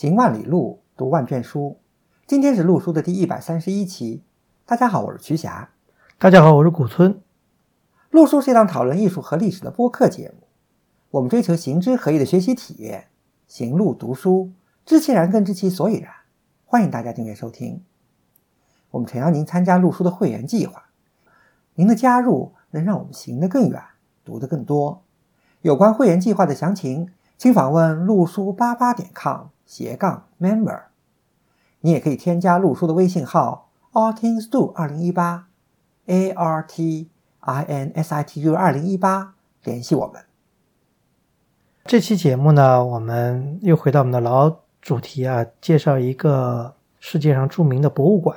行万里路，读万卷书。今天是陆书的第一百三十一期。大家好，我是瞿霞。大家好，我是古村。陆书是一档讨论艺术和历史的播客节目。我们追求行知合一的学习体验，行路读书，知其然更知其所以然。欢迎大家订阅收听。我们诚邀您参加陆书的会员计划。您的加入能让我们行得更远，读得更多。有关会员计划的详情。请访问陆书八八点 com 斜杠 member，你也可以添加陆叔的微信号 artinstu 二零一八 a r t i n s i t u 二零一八联系我们。这期节目呢，我们又回到我们的老主题啊，介绍一个世界上著名的博物馆。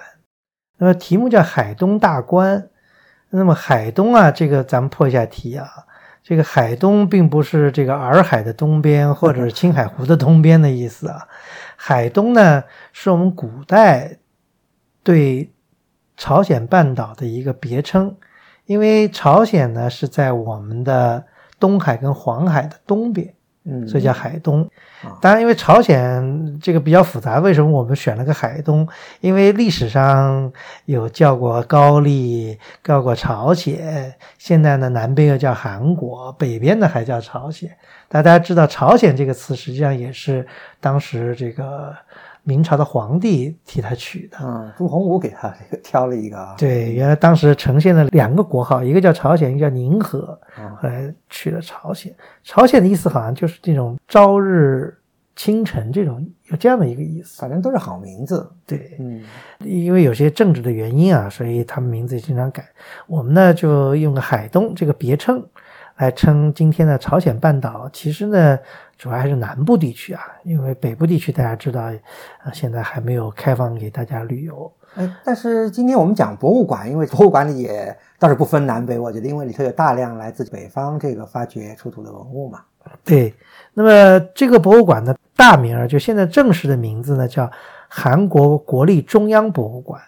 那么题目叫海东大观。那么海东啊，这个咱们破一下题啊。这个海东并不是这个洱海的东边，或者是青海湖的东边的意思啊。海东呢，是我们古代对朝鲜半岛的一个别称，因为朝鲜呢是在我们的东海跟黄海的东边。嗯，所以叫海东。当然，因为朝鲜这个比较复杂，为什么我们选了个海东？因为历史上有叫过高丽，叫过朝鲜，现在呢南边又叫韩国，北边呢还叫朝鲜。大家知道，朝鲜这个词实际上也是当时这个。明朝的皇帝替他取的，嗯，朱洪武给他这 个挑了一个，对，原来当时呈现了两个国号，一个叫朝鲜，一个叫宁和，后来取了朝鲜。朝鲜的意思好像就是这种朝日清晨这种有这样的一个意思，反正都是好名字。对，嗯，因为有些政治的原因啊，所以他们名字也经常改。我们呢就用个海东这个别称来称今天的朝鲜半岛。其实呢。主要还是南部地区啊，因为北部地区大家知道，啊，现在还没有开放给大家旅游。哎，但是今天我们讲博物馆，因为博物馆里也倒是不分南北，我觉得，因为里头有大量来自北方这个发掘出土的文物嘛。对，那么这个博物馆的大名儿就现在正式的名字呢，叫韩国国立中央博物馆。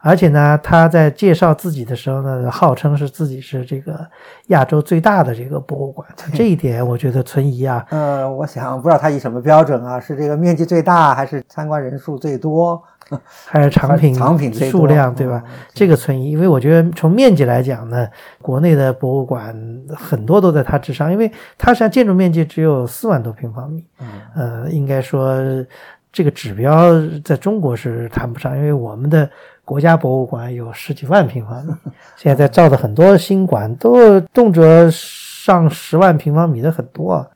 而且呢，他在介绍自己的时候呢，号称是自己是这个亚洲最大的这个博物馆。这一点我觉得存疑啊。呃，我想不知道他以什么标准啊？是这个面积最大，还是参观人数最多，还是藏品藏品数量，对吧？这个存疑，因为我觉得从面积来讲呢，国内的博物馆很多都在它之上，因为它实际上建筑面积只有四万多平方米。嗯，呃，应该说这个指标在中国是谈不上，因为我们的。国家博物馆有十几万平方米，现在在造的很多新馆都动辄上十万平方米的很多，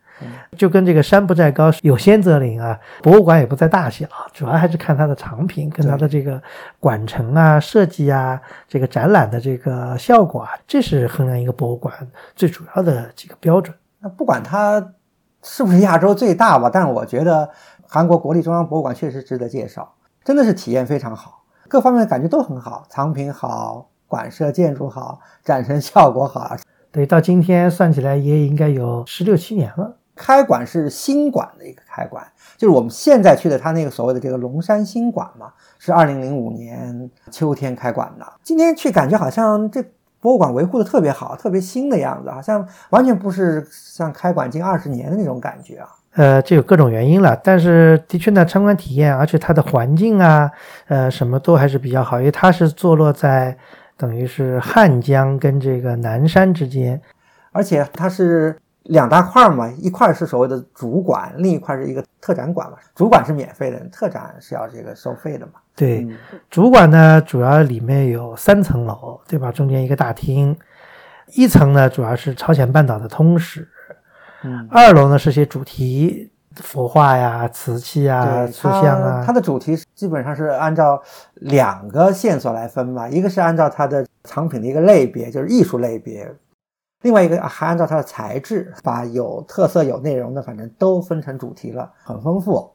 就跟这个山不在高有仙则灵啊，博物馆也不在大小，主要还是看它的藏品跟它的这个馆城啊、设计啊、这个展览的这个效果啊，这是衡量一个博物馆最主要的几个标准。那不管它是不是亚洲最大吧，但是我觉得韩国国立中央博物馆确实值得介绍，真的是体验非常好。各方面的感觉都很好，藏品好，馆舍建筑好，展陈效果好。对，到今天算起来也应该有十六七年了。开馆是新馆的一个开馆，就是我们现在去的他那个所谓的这个龙山新馆嘛，是二零零五年秋天开馆的。今天去感觉好像这博物馆维护的特别好，特别新的样子，好像完全不是像开馆近二十年的那种感觉啊。呃，这有各种原因了，但是的确呢，参观体验，而且它的环境啊，呃，什么都还是比较好，因为它是坐落在等于是汉江跟这个南山之间，而且它是两大块嘛，一块是所谓的主馆，另一块是一个特展馆嘛。主馆是免费的，特展是要这个收费的嘛。对，主馆呢，主要里面有三层楼，对吧？中间一个大厅，一层呢主要是朝鲜半岛的通史。二楼呢是些主题佛画呀、瓷器啊、塑像啊。它的主题基本上是按照两个线索来分嘛，一个是按照它的藏品的一个类别，就是艺术类别；另外一个还按照它的材质，把有特色、有内容的，反正都分成主题了，很丰富。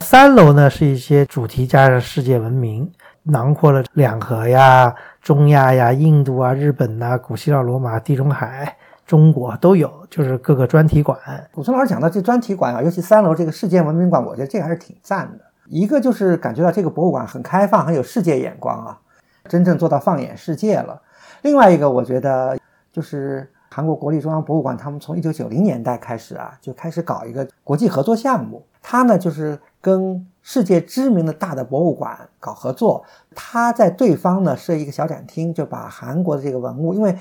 三楼呢是一些主题加上世界文明，囊括了两河呀、中亚呀、印度啊、日本呐、古希腊、罗马、地中海。中国都有，就是各个专题馆。古村老师讲到这专题馆啊，尤其三楼这个世界文明馆，我觉得这个还是挺赞的。一个就是感觉到这个博物馆很开放，很有世界眼光啊，真正做到放眼世界了。另外一个，我觉得就是韩国国立中央博物馆，他们从一九九零年代开始啊，就开始搞一个国际合作项目。它呢就是跟世界知名的大的博物馆搞合作，他在对方呢设一个小展厅，就把韩国的这个文物，因为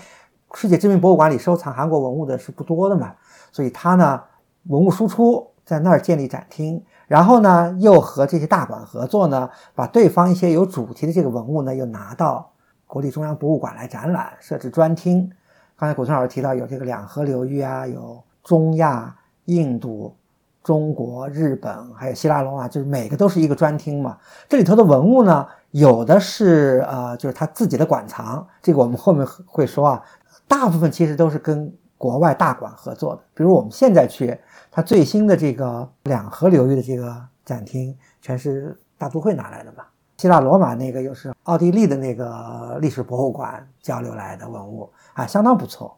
世界知名博物馆里收藏韩国文物的是不多的嘛，所以他呢文物输出在那儿建立展厅，然后呢又和这些大馆合作呢，把对方一些有主题的这个文物呢又拿到国立中央博物馆来展览，设置专厅。刚才古村老师提到有这个两河流域啊，有中亚、印度。中国、日本还有希腊罗马，就是每个都是一个专厅嘛。这里头的文物呢，有的是呃，就是他自己的馆藏，这个我们后面会说啊。大部分其实都是跟国外大馆合作的。比如我们现在去，它最新的这个两河流域的这个展厅，全是大都会拿来的吧？希腊罗马那个又是奥地利的那个历史博物馆交流来的文物啊，相当不错。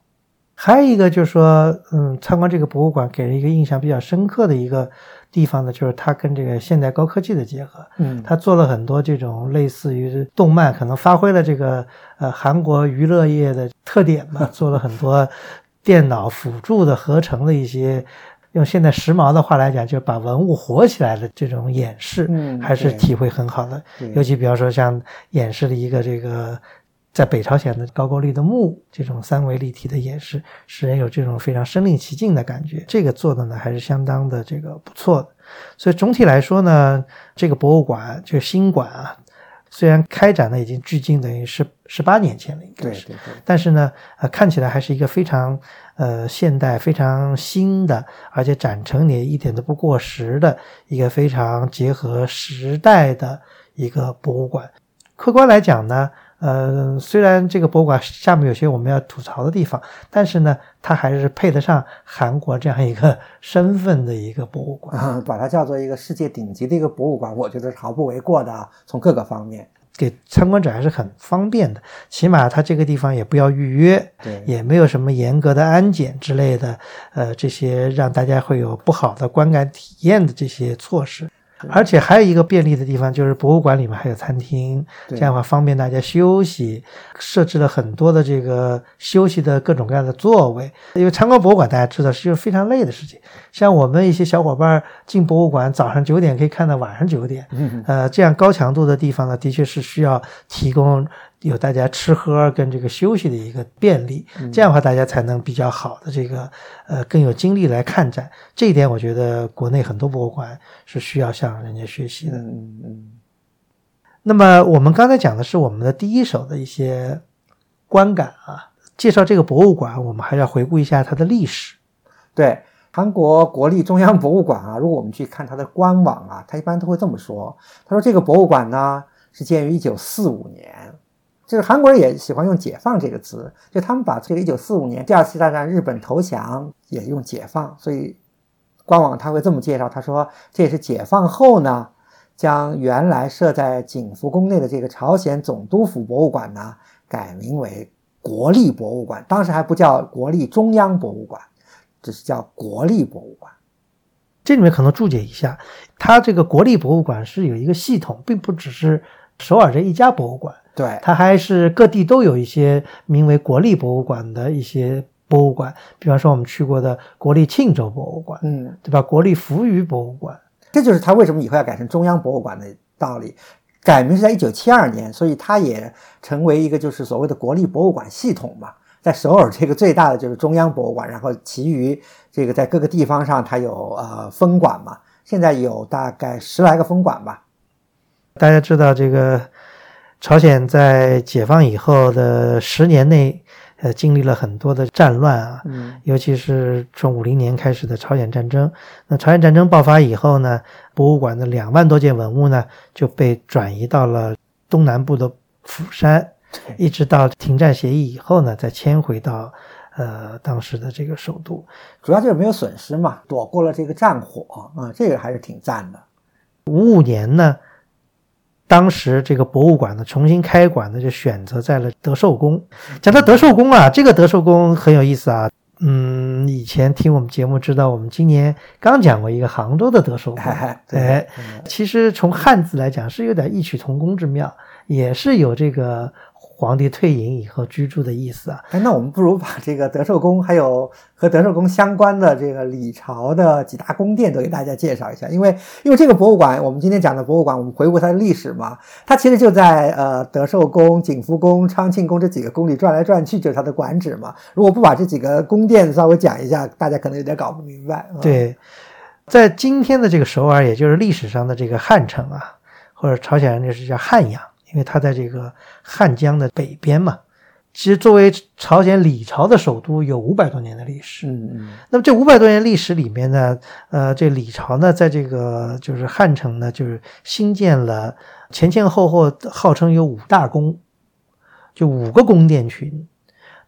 还有一个就是说，嗯，参观这个博物馆给人一个印象比较深刻的一个地方呢，就是它跟这个现代高科技的结合。嗯，它做了很多这种类似于动漫，可能发挥了这个呃韩国娱乐业的特点吧，做了很多电脑辅助的合成的一些，用现在时髦的话来讲，就是把文物活起来的这种演示，嗯，还是体会很好的。尤其比方说像演示了一个这个。在北朝鲜的高句丽的墓，这种三维立体的演示，使人有这种非常身临其境的感觉。这个做的呢，还是相当的这个不错的。所以总体来说呢，这个博物馆就新馆啊，虽然开展的已经距今等于是十八年前了，应该是，但是呢，呃，看起来还是一个非常呃现代、非常新的，而且展陈也一点都不过时的一个非常结合时代的一个博物馆。客观来讲呢。呃，虽然这个博物馆下面有些我们要吐槽的地方，但是呢，它还是配得上韩国这样一个身份的一个博物馆啊，把它叫做一个世界顶级的一个博物馆，我觉得是毫不为过的啊。从各个方面，给参观者还是很方便的，起码它这个地方也不要预约，对，也没有什么严格的安检之类的，呃，这些让大家会有不好的观感体验的这些措施。而且还有一个便利的地方，就是博物馆里面还有餐厅，这样的话方便大家休息。设置了很多的这个休息的各种各样的座位。因为参观博物馆，大家知道是一个非常累的事情。像我们一些小伙伴进博物馆，早上九点可以看到晚上九点，呃，这样高强度的地方呢，的确是需要提供。有大家吃喝跟这个休息的一个便利，这样的话大家才能比较好的这个呃更有精力来看展。这一点我觉得国内很多博物馆是需要向人家学习的。嗯嗯。那么我们刚才讲的是我们的第一手的一些观感啊，介绍这个博物馆，我们还要回顾一下它的历史。对，韩国国立中央博物馆啊，如果我们去看它的官网啊，它一般都会这么说：他说这个博物馆呢是建于一九四五年。就是韩国人也喜欢用“解放”这个词，就他们把这个1945年第二次大战日本投降也用“解放”，所以官网他会这么介绍，他说这也是解放后呢，将原来设在景福宫内的这个朝鲜总督府博物馆呢改名为国立博物馆，当时还不叫国立中央博物馆，只是叫国立博物馆。这里面可能注解一下，它这个国立博物馆是有一个系统，并不只是首尔这一家博物馆。对，它还是各地都有一些名为国立博物馆的一些博物馆，比方说我们去过的国立庆州博物馆，嗯，对吧？国立扶余博物馆，这就是它为什么以后要改成中央博物馆的道理。改名是在一九七二年，所以它也成为一个就是所谓的国立博物馆系统嘛。在首尔这个最大的就是中央博物馆，然后其余这个在各个地方上它有呃分馆嘛。现在有大概十来个分馆吧。大家知道这个。朝鲜在解放以后的十年内，呃，经历了很多的战乱啊，嗯，尤其是从五零年开始的朝鲜战争。那朝鲜战争爆发以后呢，博物馆的两万多件文物呢就被转移到了东南部的釜山，一直到停战协议以后呢，再迁回到呃当时的这个首都。主要就是没有损失嘛，躲过了这个战火啊，这个还是挺赞的。五五年呢。当时这个博物馆呢重新开馆呢，就选择在了德寿宫。讲到德寿宫啊，这个德寿宫很有意思啊。嗯，以前听我们节目知道，我们今年刚讲过一个杭州的德寿宫。哎，其实从汉字来讲是有点异曲同工之妙，也是有这个皇帝退隐以后居住的意思啊。哎，那我们不如把这个德寿宫还有和德寿宫相关的这个李朝的几大宫殿都给大家介绍一下，因为因为这个博物馆，我们今天讲的博物馆，我们回顾它的历史嘛，它其实就在呃德寿宫、景福宫、昌庆宫这几个宫里转来转去，就是它的馆址嘛。如果不把这几个宫殿稍微讲一下，大家可能有点搞不明白。啊、对，在今天的这个首尔，也就是历史上的这个汉城啊，或者朝鲜人就是叫汉阳。因为它在这个汉江的北边嘛，其实作为朝鲜李朝的首都，有五百多年的历史。嗯嗯。那么这五百多年历史里面呢，呃，这李朝呢，在这个就是汉城呢，就是新建了前前后后号称有五大宫，就五个宫殿群。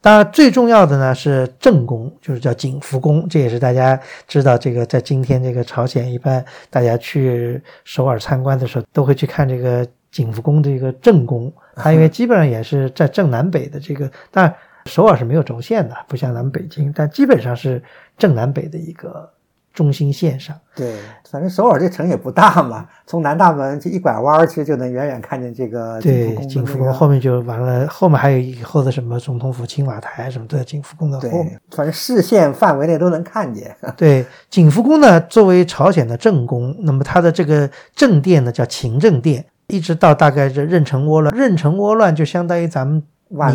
当然，最重要的呢是正宫，就是叫景福宫。这也是大家知道，这个在今天这个朝鲜，一般大家去首尔参观的时候，都会去看这个。景福宫这个正宫，它因为基本上也是在正南北的这个，当然首尔是没有轴线的，不像咱们北京，但基本上是正南北的一个中心线上。对，反正首尔这城也不大嘛，从南大门这一拐弯，其实就能远远看见这个对景福宫后面就完了，后面还有以后的什么总统府、青瓦台什么都在景福宫的后面，反正视线范围内都能看见。对，景福宫呢，作为朝鲜的正宫，那么它的这个正殿呢叫勤政殿。一直到大概这壬辰倭乱，壬辰倭乱就相当于咱们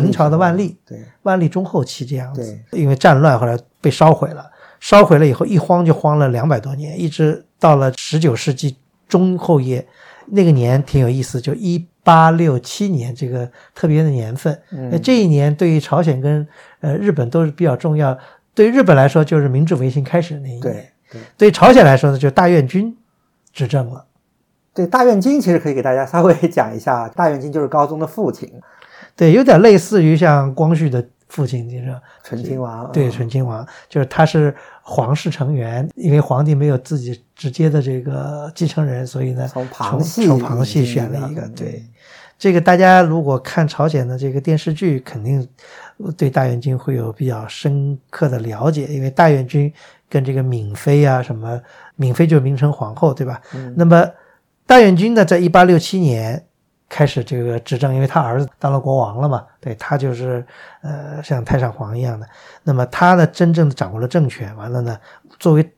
明朝的万历，对，万历中后期这样子。因为战乱后来被烧毁了，烧毁了以后一荒就荒了两百多年，一直到了十九世纪中后叶，那个年挺有意思，就一八六七年这个特别的年份。那这一年对于朝鲜跟呃日本都是比较重要，对日本来说就是明治维新开始的那一年，对对，朝鲜来说呢，就大院军执政了。对大院京其实可以给大家 稍微讲一下，大院京就是高宗的父亲，对，有点类似于像光绪的父亲，就是醇亲王。对，醇亲王就是他是皇室成员，因为皇帝没有自己直接的这个继承人，所以呢，从旁系从旁系选了一个。对，这个大家如果看朝鲜的这个电视剧，肯定对大院君会有比较深刻的了解，因为大院君跟这个敏妃啊什么，敏妃就是明成皇后，对吧？那么。大院君呢，在一八六七年开始这个执政，因为他儿子当了国王了嘛，对他就是呃像太上皇一样的。那么他呢，真正的掌握了政权，完了呢，作为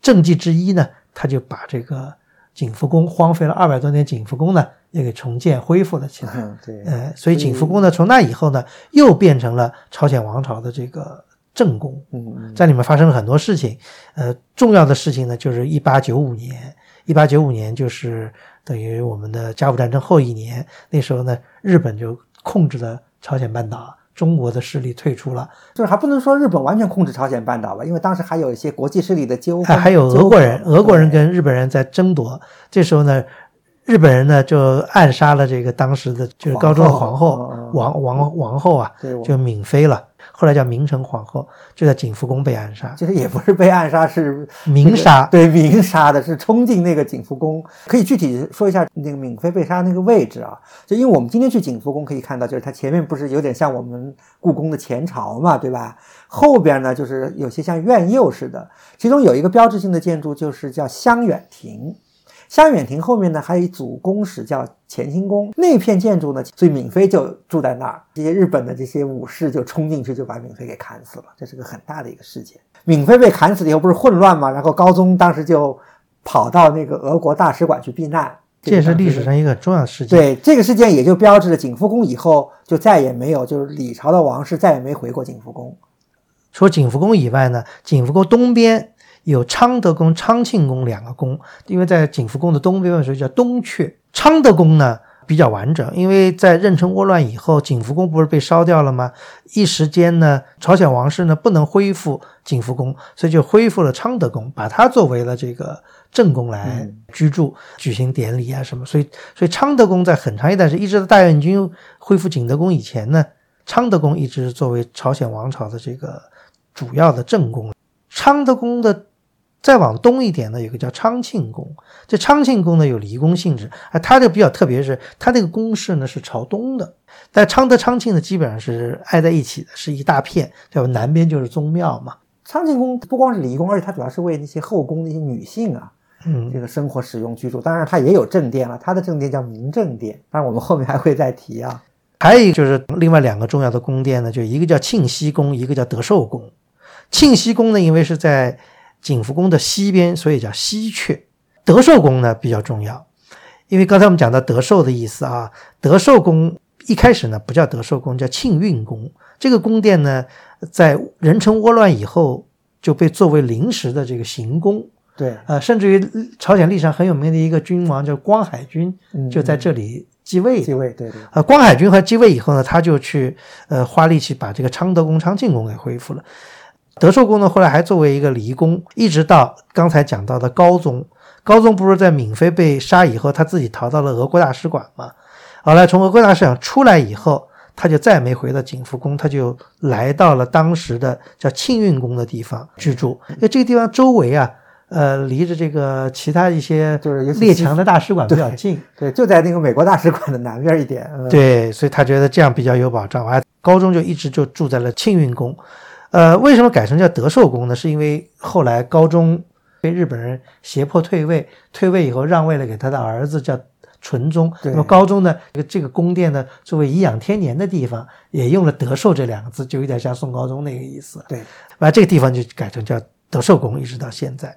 政绩之一呢，他就把这个景福宫荒废了二百多年，景福宫呢也给重建恢复了起来。对，呃，所以景福宫呢，从那以后呢，又变成了朝鲜王朝的这个正宫。嗯，在里面发生了很多事情，呃，重要的事情呢，就是一八九五年。一八九五年就是等于我们的甲午战争后一年，那时候呢，日本就控制了朝鲜半岛，中国的势力退出了，就是还不能说日本完全控制朝鲜半岛吧，因为当时还有一些国际势力的纠纷，还有俄国人，俄国人跟日本人在争夺，这时候呢，日本人呢就暗杀了这个当时的就是高中的皇后王王王后啊，就闵妃了。后来叫明成皇后，就在景福宫被暗杀。其实也不是被暗杀，是明杀。对，明杀的是冲进那个景福宫。可以具体说一下那个闵妃被杀那个位置啊？就因为我们今天去景福宫可以看到，就是它前面不是有点像我们故宫的前朝嘛，对吧？后边呢就是有些像院囿似的。其中有一个标志性的建筑就是叫香远亭。香远亭后面呢，还有一组宫室叫乾清宫，那片建筑呢，所以闵妃就住在那儿。这些日本的这些武士就冲进去，就把闵妃给砍死了。这是个很大的一个事件。闵妃被砍死以后，不是混乱吗？然后高宗当时就跑到那个俄国大使馆去避难。这也是历史上一个重要事件。对这个事件，也就标志着景福宫以后就再也没有，就是李朝的王室再也没回过景福宫。除景福宫以外呢，景福宫东边。有昌德宫、昌庆宫两个宫，因为在景福宫的东边，所以叫东阙。昌德宫呢比较完整，因为在壬辰倭乱以后，景福宫不是被烧掉了吗？一时间呢，朝鲜王室呢不能恢复景福宫，所以就恢复了昌德宫，把它作为了这个正宫来居住、举行典礼啊什么。所以，所以昌德宫在很长一段时间，一直到大院军恢复景德宫以前呢，昌德宫一直作为朝鲜王朝的这个主要的正宫。昌德宫的。再往东一点呢，有个叫昌庆宫。这昌庆宫呢有离宫性质，啊，它这个比较特别，是它这个宫室呢是朝东的。但昌德、昌庆呢基本上是挨在一起的，是一大片，对吧？南边就是宗庙嘛。昌庆宫不光是离宫，而且它主要是为那些后宫那些女性啊，嗯，这个生活使用居住。当然它也有正殿了，它的正殿叫明正殿，当然我们后面还会再提啊。还有一个就是另外两个重要的宫殿呢，就一个叫庆熙宫，一个叫德寿宫。庆熙宫呢，因为是在景福宫的西边，所以叫西阙。德寿宫呢比较重要，因为刚才我们讲到德寿的意思啊，德寿宫一开始呢不叫德寿宫，叫庆运宫。这个宫殿呢，在人称倭乱以后，就被作为临时的这个行宫。对，呃，甚至于朝鲜历史上很有名的一个君王叫光海军，就在这里继位。继位，对对。呃，光海军和继位以后呢，他就去呃花力气把这个昌德宫、昌庆宫给恢复了。德寿宫呢，后来还作为一个离宫，一直到刚才讲到的高宗。高宗不是在闵妃被杀以后，他自己逃到了俄国大使馆吗？后来从俄国大使馆出来以后，他就再没回到景福宫，他就来到了当时的叫庆运宫的地方居住。因为这个地方周围啊。呃，离着这个其他一些就是列强的大使馆比较近，对，就在那个美国大使馆的南边一点。对，所以他觉得这样比较有保障。完，高中就一直就住在了庆运宫。呃，为什么改成叫德寿宫呢？是因为后来高中被日本人胁迫退位，退位以后让位了给他的儿子叫纯宗。那么高中呢，这个这个宫殿呢，作为颐养天年的地方，也用了德寿这两个字，就有点像宋高宗那个意思。对，把这个地方就改成叫德寿宫，一直到现在。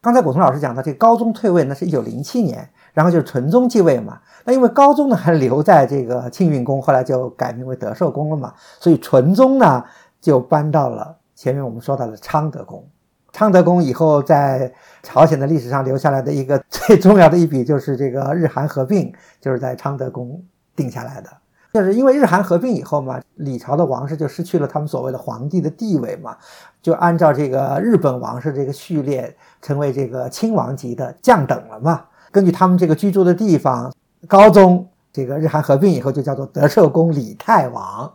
刚才古潼老师讲到，这个高宗退位呢，是一九零七年，然后就是纯宗继位嘛。那因为高宗呢还留在这个庆运宫，后来就改名为德寿宫了嘛，所以纯宗呢就搬到了前面我们说到的昌德宫。昌德宫以后在朝鲜的历史上留下来的一个 最重要的一笔，就是这个日韩合并，就是在昌德宫定下来的。就是因为日韩合并以后嘛，李朝的王室就失去了他们所谓的皇帝的地位嘛，就按照这个日本王室这个序列，成为这个亲王级的降等了嘛。根据他们这个居住的地方，高宗这个日韩合并以后就叫做德寿宫李太王，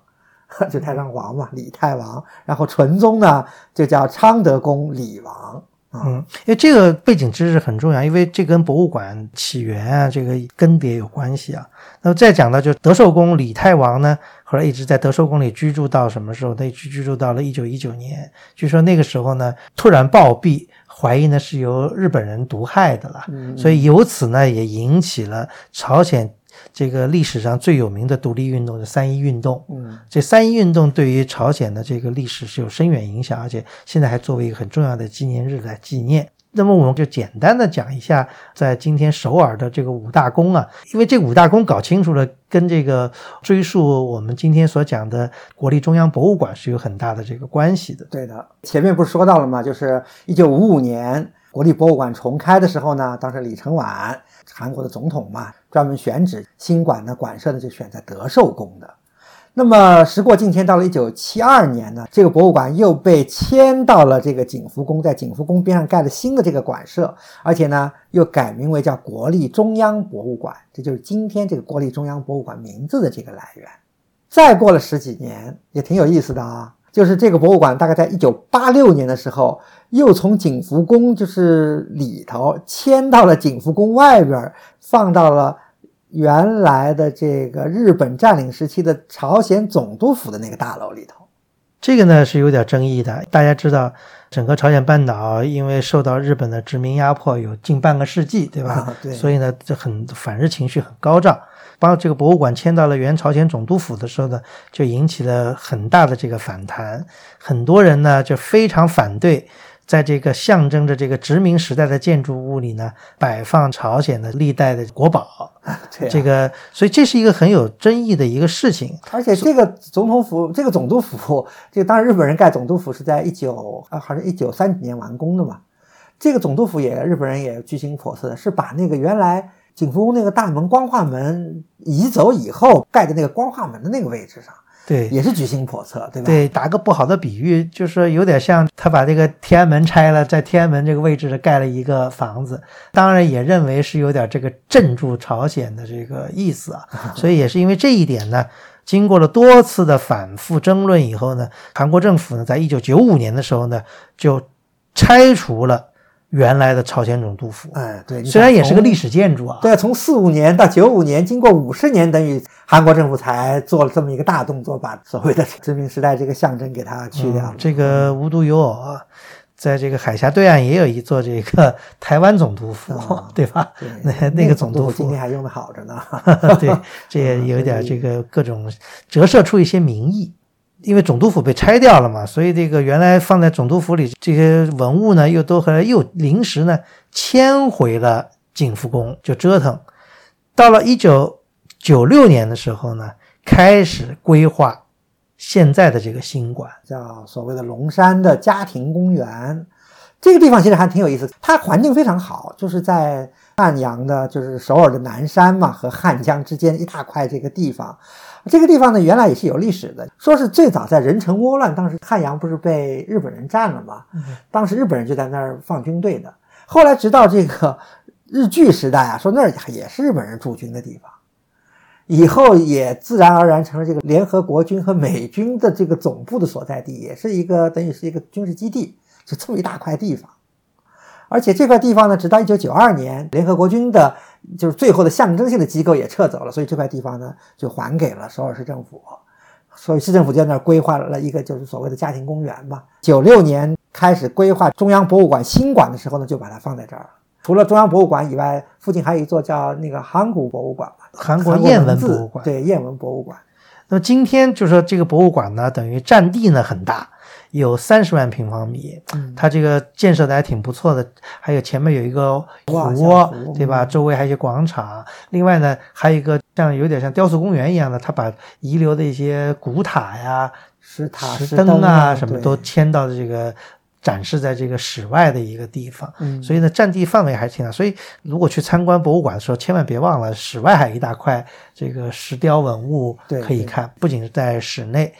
就太上皇嘛，李太王。然后纯宗呢就叫昌德宫李王。嗯，因为这个背景知识很重要，因为这跟博物馆起源啊，这个更迭有关系啊。那么再讲到，就德寿宫李太王呢，后来一直在德寿宫里居住到什么时候？他一直居住到了一九一九年。据说那个时候呢，突然暴毙，怀疑呢是由日本人毒害的了。所以由此呢，也引起了朝鲜。这个历史上最有名的独立运动的三一运动，嗯，这三一运动对于朝鲜的这个历史是有深远影响，而且现在还作为一个很重要的纪念日来纪念。那么我们就简单的讲一下，在今天首尔的这个五大宫啊，因为这五大宫搞清楚了，跟这个追溯我们今天所讲的国立中央博物馆是有很大的这个关系的。对的，前面不是说到了吗？就是一九五五年国立博物馆重开的时候呢，当时李承晚。韩国的总统嘛，专门选址新馆的馆舍呢，就选在德寿宫的。那么时过境迁，到了一九七二年呢，这个博物馆又被迁到了这个景福宫，在景福宫边上盖了新的这个馆舍，而且呢，又改名为叫国立中央博物馆，这就是今天这个国立中央博物馆名字的这个来源。再过了十几年，也挺有意思的啊。就是这个博物馆，大概在一九八六年的时候，又从景福宫就是里头迁到了景福宫外边，放到了原来的这个日本占领时期的朝鲜总督府的那个大楼里头。这个呢是有点争议的。大家知道，整个朝鲜半岛因为受到日本的殖民压迫有近半个世纪，对吧？对。所以呢，这很反日情绪很高涨。把这个博物馆迁到了原朝鲜总督府的时候呢，就引起了很大的这个反弹。很多人呢就非常反对，在这个象征着这个殖民时代的建筑物里呢，摆放朝鲜的历代的国宝。这个，所以这是一个很有争议的一个事情。而且这个总统府，这个总督府，这个当然日本人盖总督府是在一九啊，好像一九三几年完工的嘛。这个总督府也日本人也居心叵测，是把那个原来。景福宫那个大门光化门移走以后，盖在那个光化门的那个位置上，对，也是居心叵测，对吧？对，打个不好的比喻，就是有点像他把这个天安门拆了，在天安门这个位置盖了一个房子，当然也认为是有点这个镇住朝鲜的这个意思啊。所以也是因为这一点呢，经过了多次的反复争论以后呢，韩国政府呢，在一九九五年的时候呢，就拆除了。原来的朝鲜总督府，哎，对，虽然也是个历史建筑啊，对，从四五年到九五年，经过五十年，等于韩国政府才做了这么一个大动作，把所谓的 殖民时代这个象征给它去掉。这个无独有偶啊，在这个海峡对岸也有一座这个 台湾总督府，啊 对吧？对那那个总督府今天还用的好着呢。对，这也有点这个各种折射出一些民意。因为总督府被拆掉了嘛，所以这个原来放在总督府里这些文物呢，又都后来又临时呢迁回了景福宫，就折腾。到了一九九六年的时候呢，开始规划现在的这个新馆。叫所谓的龙山的家庭公园。这个地方其实还挺有意思，它环境非常好，就是在汉阳的，就是首尔的南山嘛，和汉江之间一大块这个地方。这个地方呢，原来也是有历史的，说是最早在壬辰倭乱，当时汉阳不是被日本人占了吗？当时日本人就在那儿放军队的。后来直到这个日据时代啊，说那儿也是日本人驻军的地方。以后也自然而然成了这个联合国军和美军的这个总部的所在地，也是一个等于是一个军事基地，就这么一大块地方。而且这块地方呢，直到一九九二年，联合国军的就是最后的象征性的机构也撤走了，所以这块地方呢就还给了首尔市政府。所以市政府就在那儿规划了一个就是所谓的家庭公园吧。九六年开始规划中央博物馆新馆的时候呢，就把它放在这儿了。除了中央博物馆以外，附近还有一座叫那个韩国博物馆吧，韩国谚文博物馆对谚文博物馆。那么今天就说这个博物馆呢，等于占地呢很大，有三十万平方米，嗯它这个建设的还挺不错的，还有前面有一个哇湖，对吧？嗯周围还有一些广场，另外呢还有一个像有点像雕塑公园一样的，它把遗留的一些古塔呀、石塔、石石灯啊，什么都迁到这个展示在这个室外的一个地方。嗯所以呢，占地范围还是挺大。所以如果去参观博物馆的时候，千万别忘了室外还有一大块这个石雕文物可以看，不仅是在室内。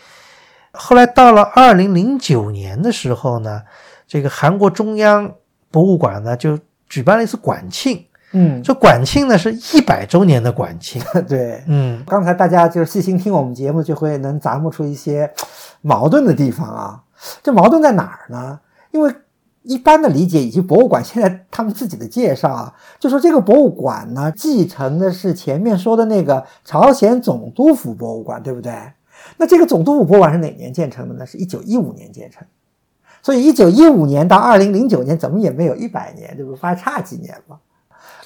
后来到了二零零九年的时候呢，这个韩国中央博物馆呢就举办了一次馆庆。嗯，这馆庆呢是一百周年的馆庆。对。嗯，刚才大家就是细心听我们节目，就会能咂摸出一些矛盾的地方啊。这矛盾在哪儿呢？因为一般的理解以及博物馆现在他们自己的介绍啊，就说这个博物馆呢继承的是前面说的那个朝鲜总督府博物馆，对不对？那这个总督府博物馆是哪年建成的呢？是一九一五年建成。所以一九一五年到二零零九年，怎么也没有一百年，对不对？还差几年嘛。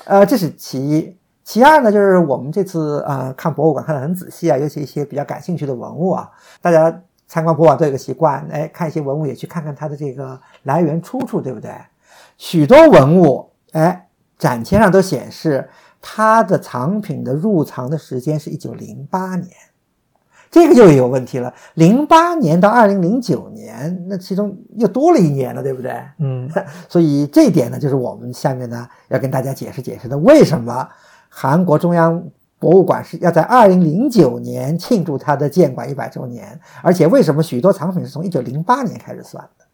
呃，这是其一。其二呢，就是我们这次啊、呃看博物馆看得很仔细啊，尤其一些比较感兴趣的文物啊，大家参观博物馆都有个习惯，哎，看一些文物也去看看它的这个来源出处，对不对？许多文物，哎，展签上都显示它的藏品的入藏的时间是一九零八年，这个就有问题了。零八年到二零零九年，那其中又多了一年了，对不对？嗯，所以这一点呢，就是我们下面呢要跟大家解释解释的，为什么韩国中央博物馆是要在二零零九年庆祝它的建馆一百周年，而且为什么许多藏品是从一九零八年开始算的？